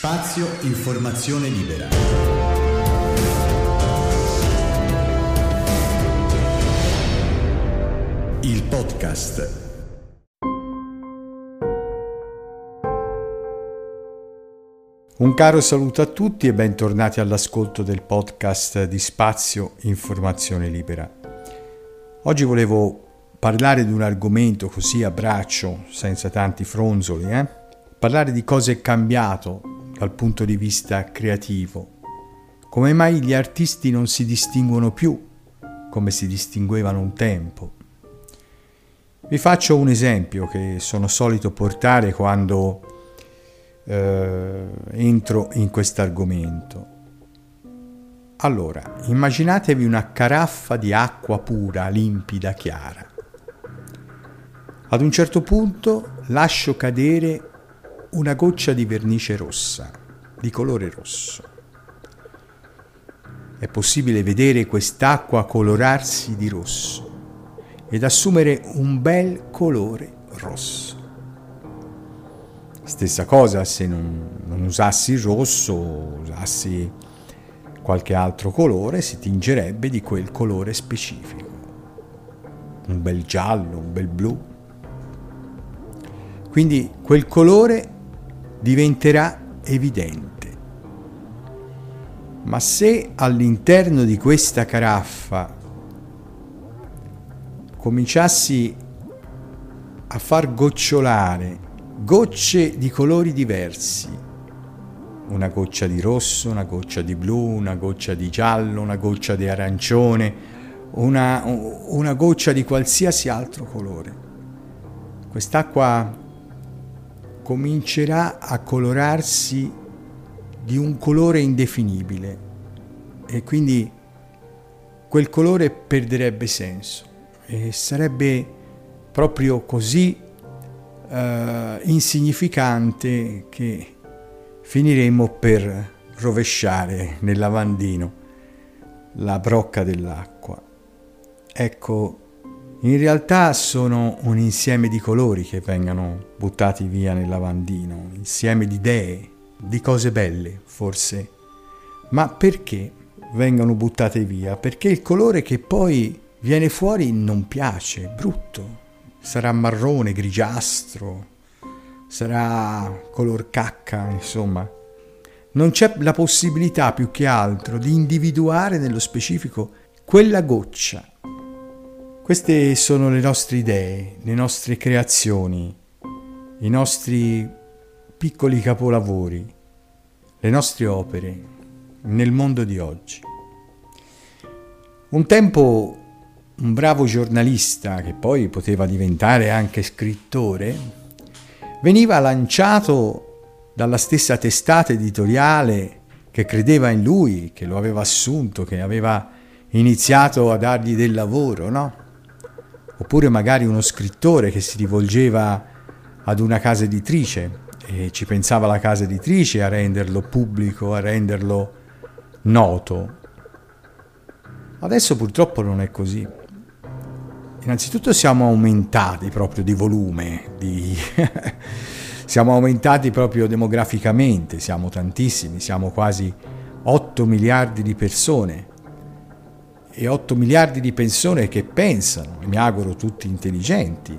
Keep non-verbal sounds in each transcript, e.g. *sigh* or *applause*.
Spazio Informazione Libera. Il podcast. Un caro saluto a tutti e bentornati all'ascolto del podcast di Spazio Informazione Libera. Oggi volevo parlare di un argomento così a braccio, senza tanti fronzoli, eh? parlare di cosa è cambiato dal punto di vista creativo. Come mai gli artisti non si distinguono più come si distinguevano un tempo? Vi faccio un esempio che sono solito portare quando eh, entro in questo argomento. Allora, immaginatevi una caraffa di acqua pura, limpida, chiara. Ad un certo punto lascio cadere una goccia di vernice rossa, di colore rosso. È possibile vedere quest'acqua colorarsi di rosso ed assumere un bel colore rosso. Stessa cosa se non, non usassi il rosso, usassi qualche altro colore, si tingerebbe di quel colore specifico. Un bel giallo, un bel blu. Quindi quel colore diventerà evidente. Ma se all'interno di questa caraffa cominciassi a far gocciolare gocce di colori diversi, una goccia di rosso, una goccia di blu, una goccia di giallo, una goccia di arancione, una, una goccia di qualsiasi altro colore. Quest'acqua comincerà a colorarsi di un colore indefinibile e quindi quel colore perderebbe senso e sarebbe proprio così uh, insignificante che finiremo per rovesciare nel lavandino la brocca dell'acqua. Ecco, in realtà sono un insieme di colori che vengono buttati via nel lavandino, un insieme di idee, di cose belle, forse. Ma perché vengono buttate via? Perché il colore che poi viene fuori non piace, brutto. Sarà marrone, grigiastro, sarà color cacca, insomma. Non c'è la possibilità più che altro di individuare nello specifico quella goccia queste sono le nostre idee, le nostre creazioni, i nostri piccoli capolavori, le nostre opere nel mondo di oggi. Un tempo un bravo giornalista, che poi poteva diventare anche scrittore, veniva lanciato dalla stessa testata editoriale che credeva in lui, che lo aveva assunto, che aveva iniziato a dargli del lavoro, no? Oppure magari uno scrittore che si rivolgeva ad una casa editrice e ci pensava la casa editrice a renderlo pubblico, a renderlo noto. Adesso purtroppo non è così. Innanzitutto siamo aumentati proprio di volume, di *laughs* siamo aumentati proprio demograficamente, siamo tantissimi, siamo quasi 8 miliardi di persone e 8 miliardi di persone che pensano, e mi auguro tutti intelligenti,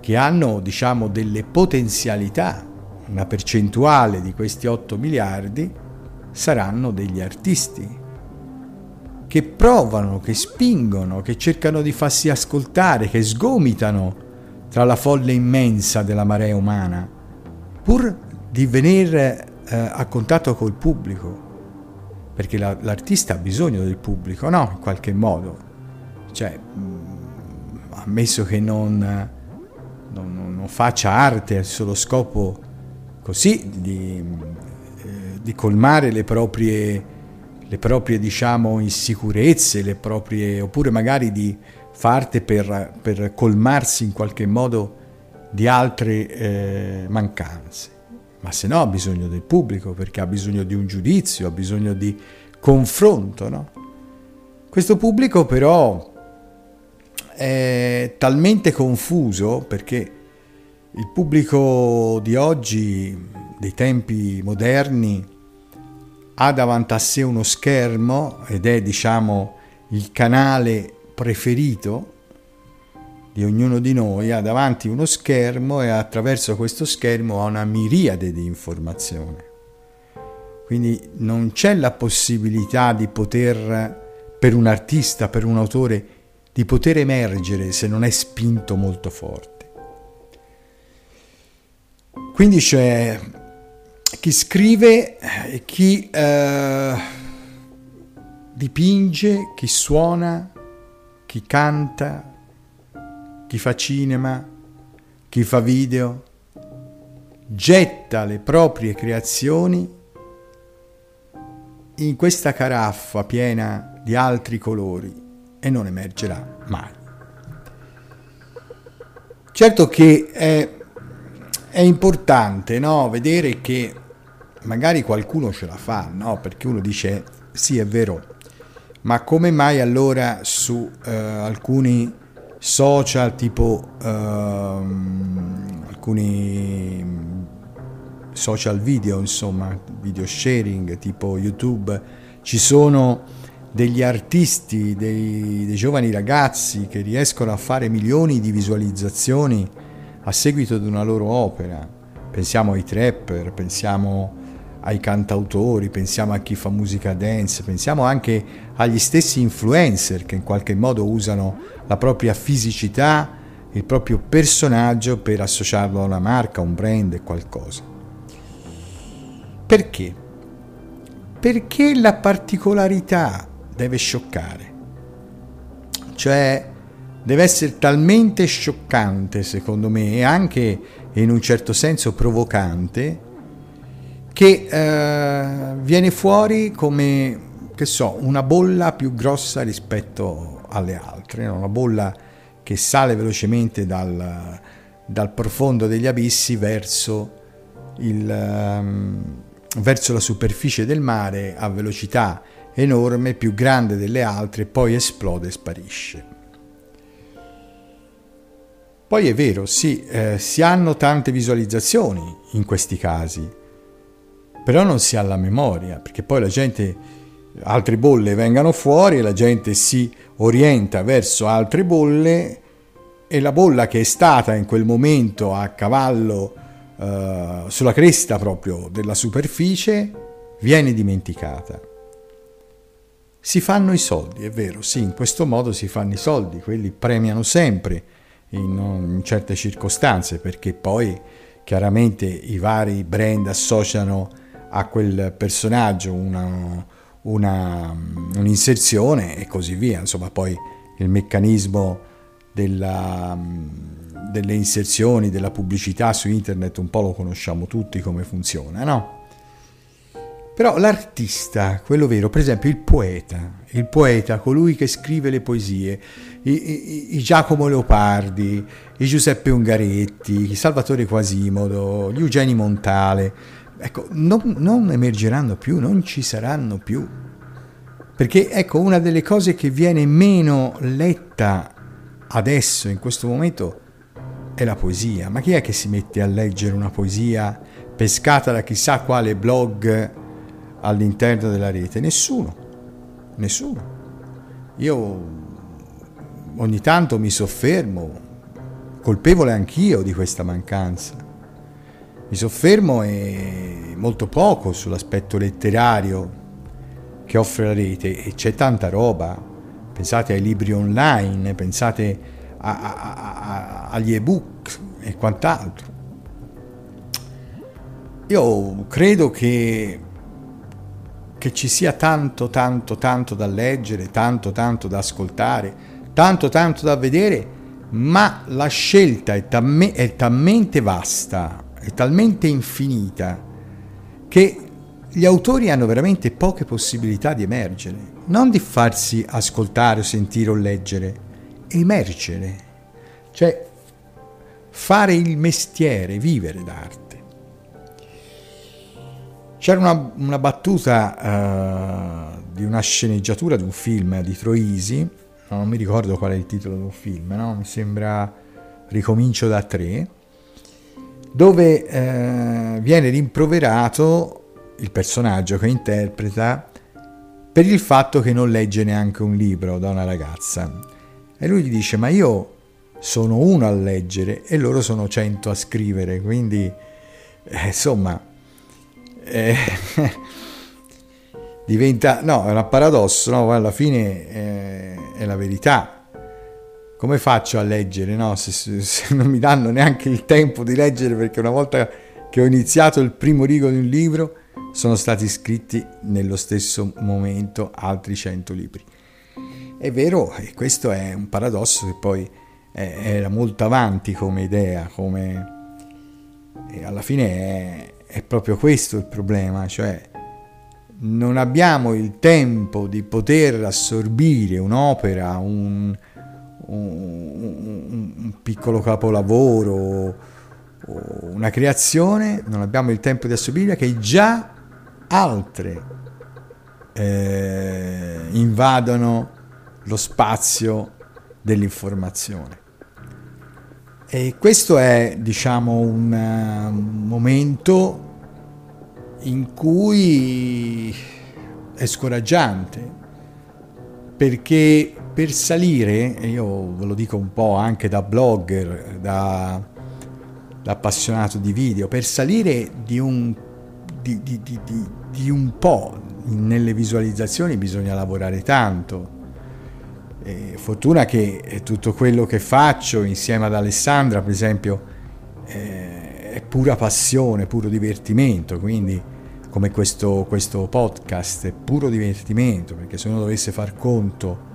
che hanno diciamo delle potenzialità, una percentuale di questi 8 miliardi saranno degli artisti che provano, che spingono, che cercano di farsi ascoltare, che sgomitano tra la folle immensa della marea umana, pur di venire eh, a contatto col pubblico perché la, l'artista ha bisogno del pubblico, no? In qualche modo. Cioè, mm, ammesso che non, non, non faccia arte al solo scopo così di, eh, di colmare le proprie, le proprie, diciamo, insicurezze, le proprie, oppure magari di farte per, per colmarsi in qualche modo di altre eh, mancanze ma se no ha bisogno del pubblico perché ha bisogno di un giudizio, ha bisogno di confronto. No? Questo pubblico però è talmente confuso perché Il pubblico di oggi, dei tempi moderni, ha davanti a sé uno schermo ed è, diciamo, il canale preferito di ognuno di noi, ha davanti uno schermo e attraverso questo schermo ha una miriade di informazioni. Quindi non c'è la possibilità di poter, per un artista, per un autore, di poter emergere se non è spinto molto forte. Quindi c'è chi scrive, chi eh, dipinge, chi suona, chi canta, chi fa cinema, chi fa video, getta le proprie creazioni in questa caraffa piena di altri colori e non emergerà mai. Certo che è, è importante no? vedere che magari qualcuno ce la fa, no? perché uno dice sì è vero, ma come mai allora su eh, alcuni social tipo ehm, alcuni social video, insomma, video sharing tipo YouTube, ci sono degli artisti, dei, dei, giovani ragazzi che riescono a fare milioni di visualizzazioni a seguito di una loro opera. Pensiamo ai trapper, pensiamo ai cantautori, pensiamo a chi fa musica dance, pensiamo anche agli stessi influencer che in qualche modo usano la propria fisicità, il proprio personaggio per associarlo a una marca, a un brand, qualcosa. Perché? Perché la particolarità deve scioccare. Cioè deve essere talmente scioccante, secondo me, e anche in un certo senso provocante, che eh, viene fuori come, che so, una bolla più grossa rispetto alle altre, una bolla che sale velocemente dal, dal profondo degli abissi verso, il, um, verso la superficie del mare a velocità enorme, più grande delle altre, poi esplode e sparisce. Poi è vero, sì, eh, si hanno tante visualizzazioni in questi casi, però non si ha la memoria, perché poi la gente, altre bolle vengano fuori e la gente si orienta verso altre bolle e la bolla che è stata in quel momento a cavallo eh, sulla cresta proprio della superficie viene dimenticata. Si fanno i soldi, è vero, sì, in questo modo si fanno i soldi, quelli premiano sempre in, in certe circostanze perché poi chiaramente i vari brand associano a quel personaggio una, una, un'inserzione e così via. Insomma, poi il meccanismo della, delle inserzioni, della pubblicità su internet un po' lo conosciamo tutti come funziona, no? Però l'artista, quello vero, per esempio il poeta, il poeta, colui che scrive le poesie, i, i, i Giacomo Leopardi, i Giuseppe Ungaretti, i Salvatore Quasimodo, gli Eugeni Montale, ecco, non, non emergeranno più, non ci saranno più. Perché ecco, una delle cose che viene meno letta adesso, in questo momento, è la poesia. Ma chi è che si mette a leggere una poesia pescata da chissà quale blog all'interno della rete? Nessuno, nessuno. Io ogni tanto mi soffermo, colpevole anch'io di questa mancanza mi soffermo molto poco sull'aspetto letterario che offre la rete e c'è tanta roba. Pensate ai libri online, pensate a, a, a, agli ebook e quant'altro. Io credo che, che ci sia tanto, tanto, tanto da leggere, tanto, tanto da ascoltare, tanto, tanto da vedere, ma la scelta è, tamme, è talmente vasta è talmente infinita che gli autori hanno veramente poche possibilità di emergere, non di farsi ascoltare o sentire o leggere, emergere, cioè fare il mestiere, vivere d'arte. C'era una, una battuta uh, di una sceneggiatura di un film di Troisi, non mi ricordo qual è il titolo del film, no? mi sembra Ricomincio da tre, dove eh, viene rimproverato il personaggio che interpreta per il fatto che non legge neanche un libro da una ragazza. E lui gli dice, ma io sono uno a leggere e loro sono cento a scrivere, quindi eh, insomma eh, *laughs* diventa, no, è un paradosso, no? alla fine eh, è la verità. Come faccio a leggere, no? se, se non mi danno neanche il tempo di leggere perché una volta che ho iniziato il primo rigo di un libro sono stati scritti nello stesso momento altri cento libri. È vero, e questo è un paradosso che poi era molto avanti come idea, come... E alla fine è, è proprio questo il problema, cioè non abbiamo il tempo di poter assorbire un'opera, un, un, un piccolo capolavoro, una creazione, non abbiamo il tempo di assorbire che già altre eh, invadono lo spazio dell'informazione. E questo è, diciamo, un momento in cui è scoraggiante, perché per salire, io ve lo dico un po' anche da blogger, da, da appassionato di video, per salire di un, di, di, di, un po' nelle visualizzazioni bisogna lavorare tanto. Eh, fortuna che tutto quello che faccio insieme ad Alessandra, per esempio, eh, è pura passione, puro divertimento, quindi come questo, questo, podcast è puro divertimento, perché se uno dovesse far conto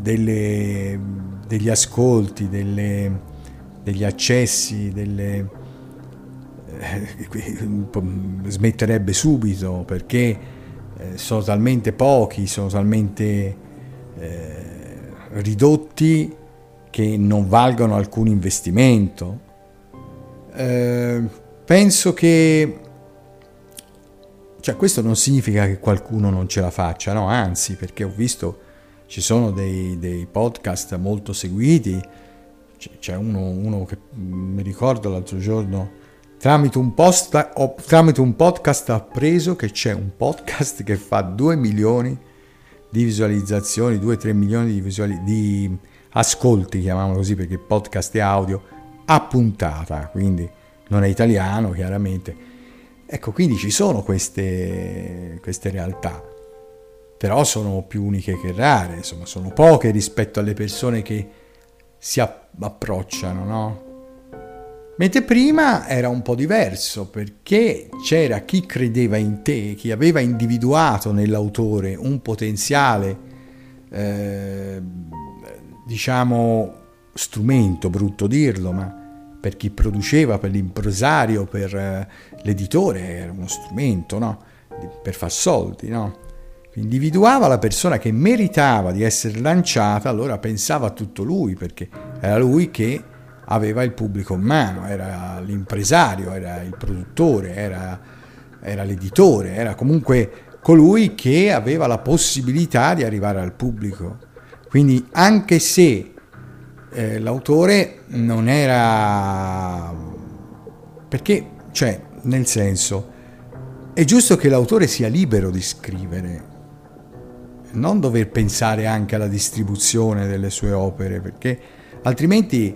delle, degli ascolti, delle, degli accessi, delle, eh, *laughs* smetterebbe subito perché eh, sono talmente pochi, sono talmente eh, ridotti che non valgono alcun investimento. Eh, penso che cioè, questo non significa che qualcuno non ce la faccia, no, anzi, perché ho visto ci sono dei, dei podcast molto seguiti. C'è uno, uno che mi ricordo l'altro giorno Tramite un, post, ho, tramite un podcast ho appreso che c'è un podcast che fa 2 milioni di visualizzazioni, 2-3 milioni di, visuali, di ascolti, chiamiamolo così perché podcast è audio, a puntata, quindi non è italiano chiaramente. Ecco, quindi ci sono queste, queste realtà, però sono più uniche che rare, insomma, sono poche rispetto alle persone che si approcciano, no? Mentre prima era un po' diverso perché c'era chi credeva in te, chi aveva individuato nell'autore un potenziale, eh, diciamo, strumento, brutto dirlo, ma per chi produceva, per l'impresario, per eh, l'editore era uno strumento, no? Per far soldi, no? Individuava la persona che meritava di essere lanciata, allora pensava a tutto lui, perché era lui che aveva il pubblico in mano, era l'impresario, era il produttore, era, era l'editore, era comunque colui che aveva la possibilità di arrivare al pubblico. Quindi anche se eh, l'autore non era... perché, cioè, nel senso, è giusto che l'autore sia libero di scrivere, non dover pensare anche alla distribuzione delle sue opere, perché altrimenti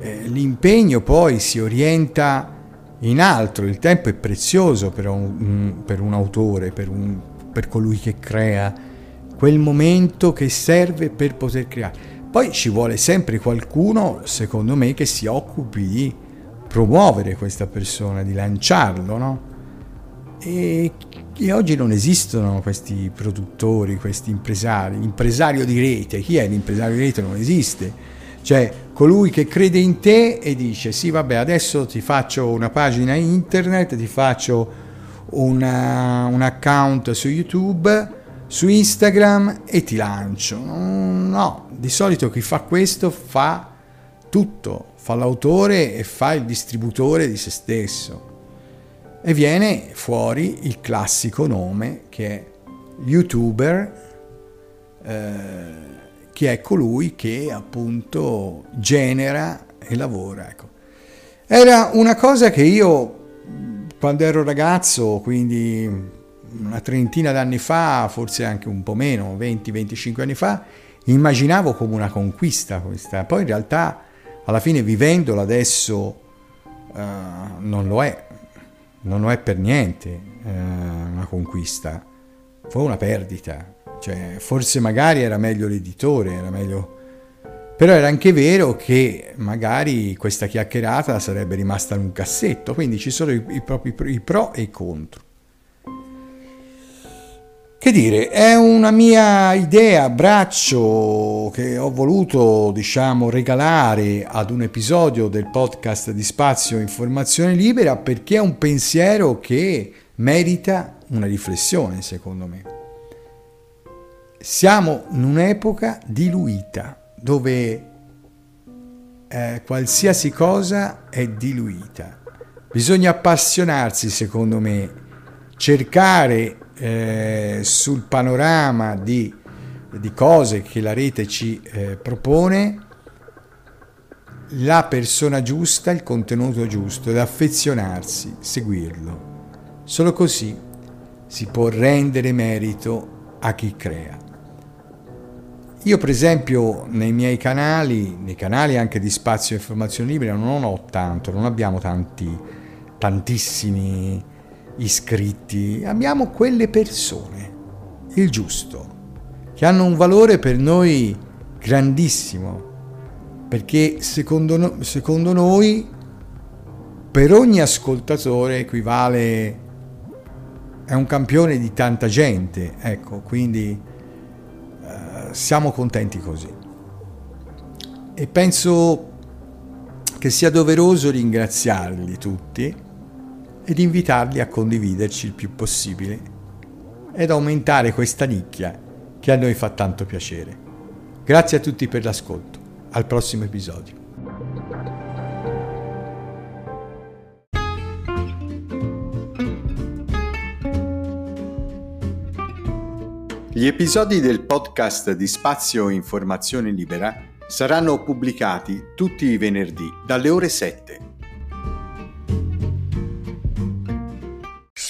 eh, l'impegno poi si orienta in altro, il tempo è prezioso per un, per un autore, per, un, per colui che crea, quel momento che serve per poter creare. Poi ci vuole sempre qualcuno, secondo me, che si occupi di promuovere questa persona, di lanciarlo, no? E, e, oggi non esistono questi produttori, questi impresari. L'impresario di rete, chi è l'impresario di rete? Non esiste cioè colui che crede in te e dice sì vabbè adesso ti faccio una pagina internet, ti faccio una, un account su YouTube, su Instagram e ti lancio. No, di solito chi fa questo fa tutto, fa l'autore e fa il distributore di se stesso. E viene fuori il classico nome che è youtuber. Eh, che è colui che appunto genera e lavora. Ecco. Era una cosa che io, quando ero ragazzo, quindi una trentina d'anni fa, forse anche un po' meno, 20-25 anni fa, immaginavo come una conquista questa. Poi in realtà, alla fine, vivendola adesso, uh, non lo è. Non lo è per niente uh, una conquista. Fu una perdita. Cioè, forse magari era meglio l'editore, era meglio però era anche vero che magari questa chiacchierata sarebbe rimasta in un cassetto, quindi ci sono i, i, propri, i pro e i contro. Che dire, è una mia idea, braccio che ho voluto, diciamo, regalare ad un episodio del podcast di Spazio Informazione Libera perché è un pensiero che merita una riflessione, secondo me. Siamo in un'epoca diluita dove eh, qualsiasi cosa è diluita. Bisogna appassionarsi, secondo me, cercare eh, sul panorama di, di, cose che la rete ci eh, propone la persona giusta, il contenuto giusto ed affezionarsi, seguirlo. Solo così si può rendere merito a chi crea. Io per esempio nei miei canali, nei canali anche di spazio e informazione libera, non ho tanto, non abbiamo tanti, tantissimi iscritti, abbiamo quelle persone, il giusto, che hanno un valore per noi grandissimo, perché secondo, secondo noi per ogni ascoltatore equivale, è un campione di tanta gente, ecco, quindi siamo contenti così. E penso che sia doveroso ringraziarli tutti ed invitarli a condividerci il più possibile ed aumentare questa nicchia che a noi fa tanto piacere. Grazie a tutti per l'ascolto. Al prossimo episodio. Gli episodi del podcast di Spazio Informazione Libera saranno pubblicati tutti i venerdì dalle ore 7.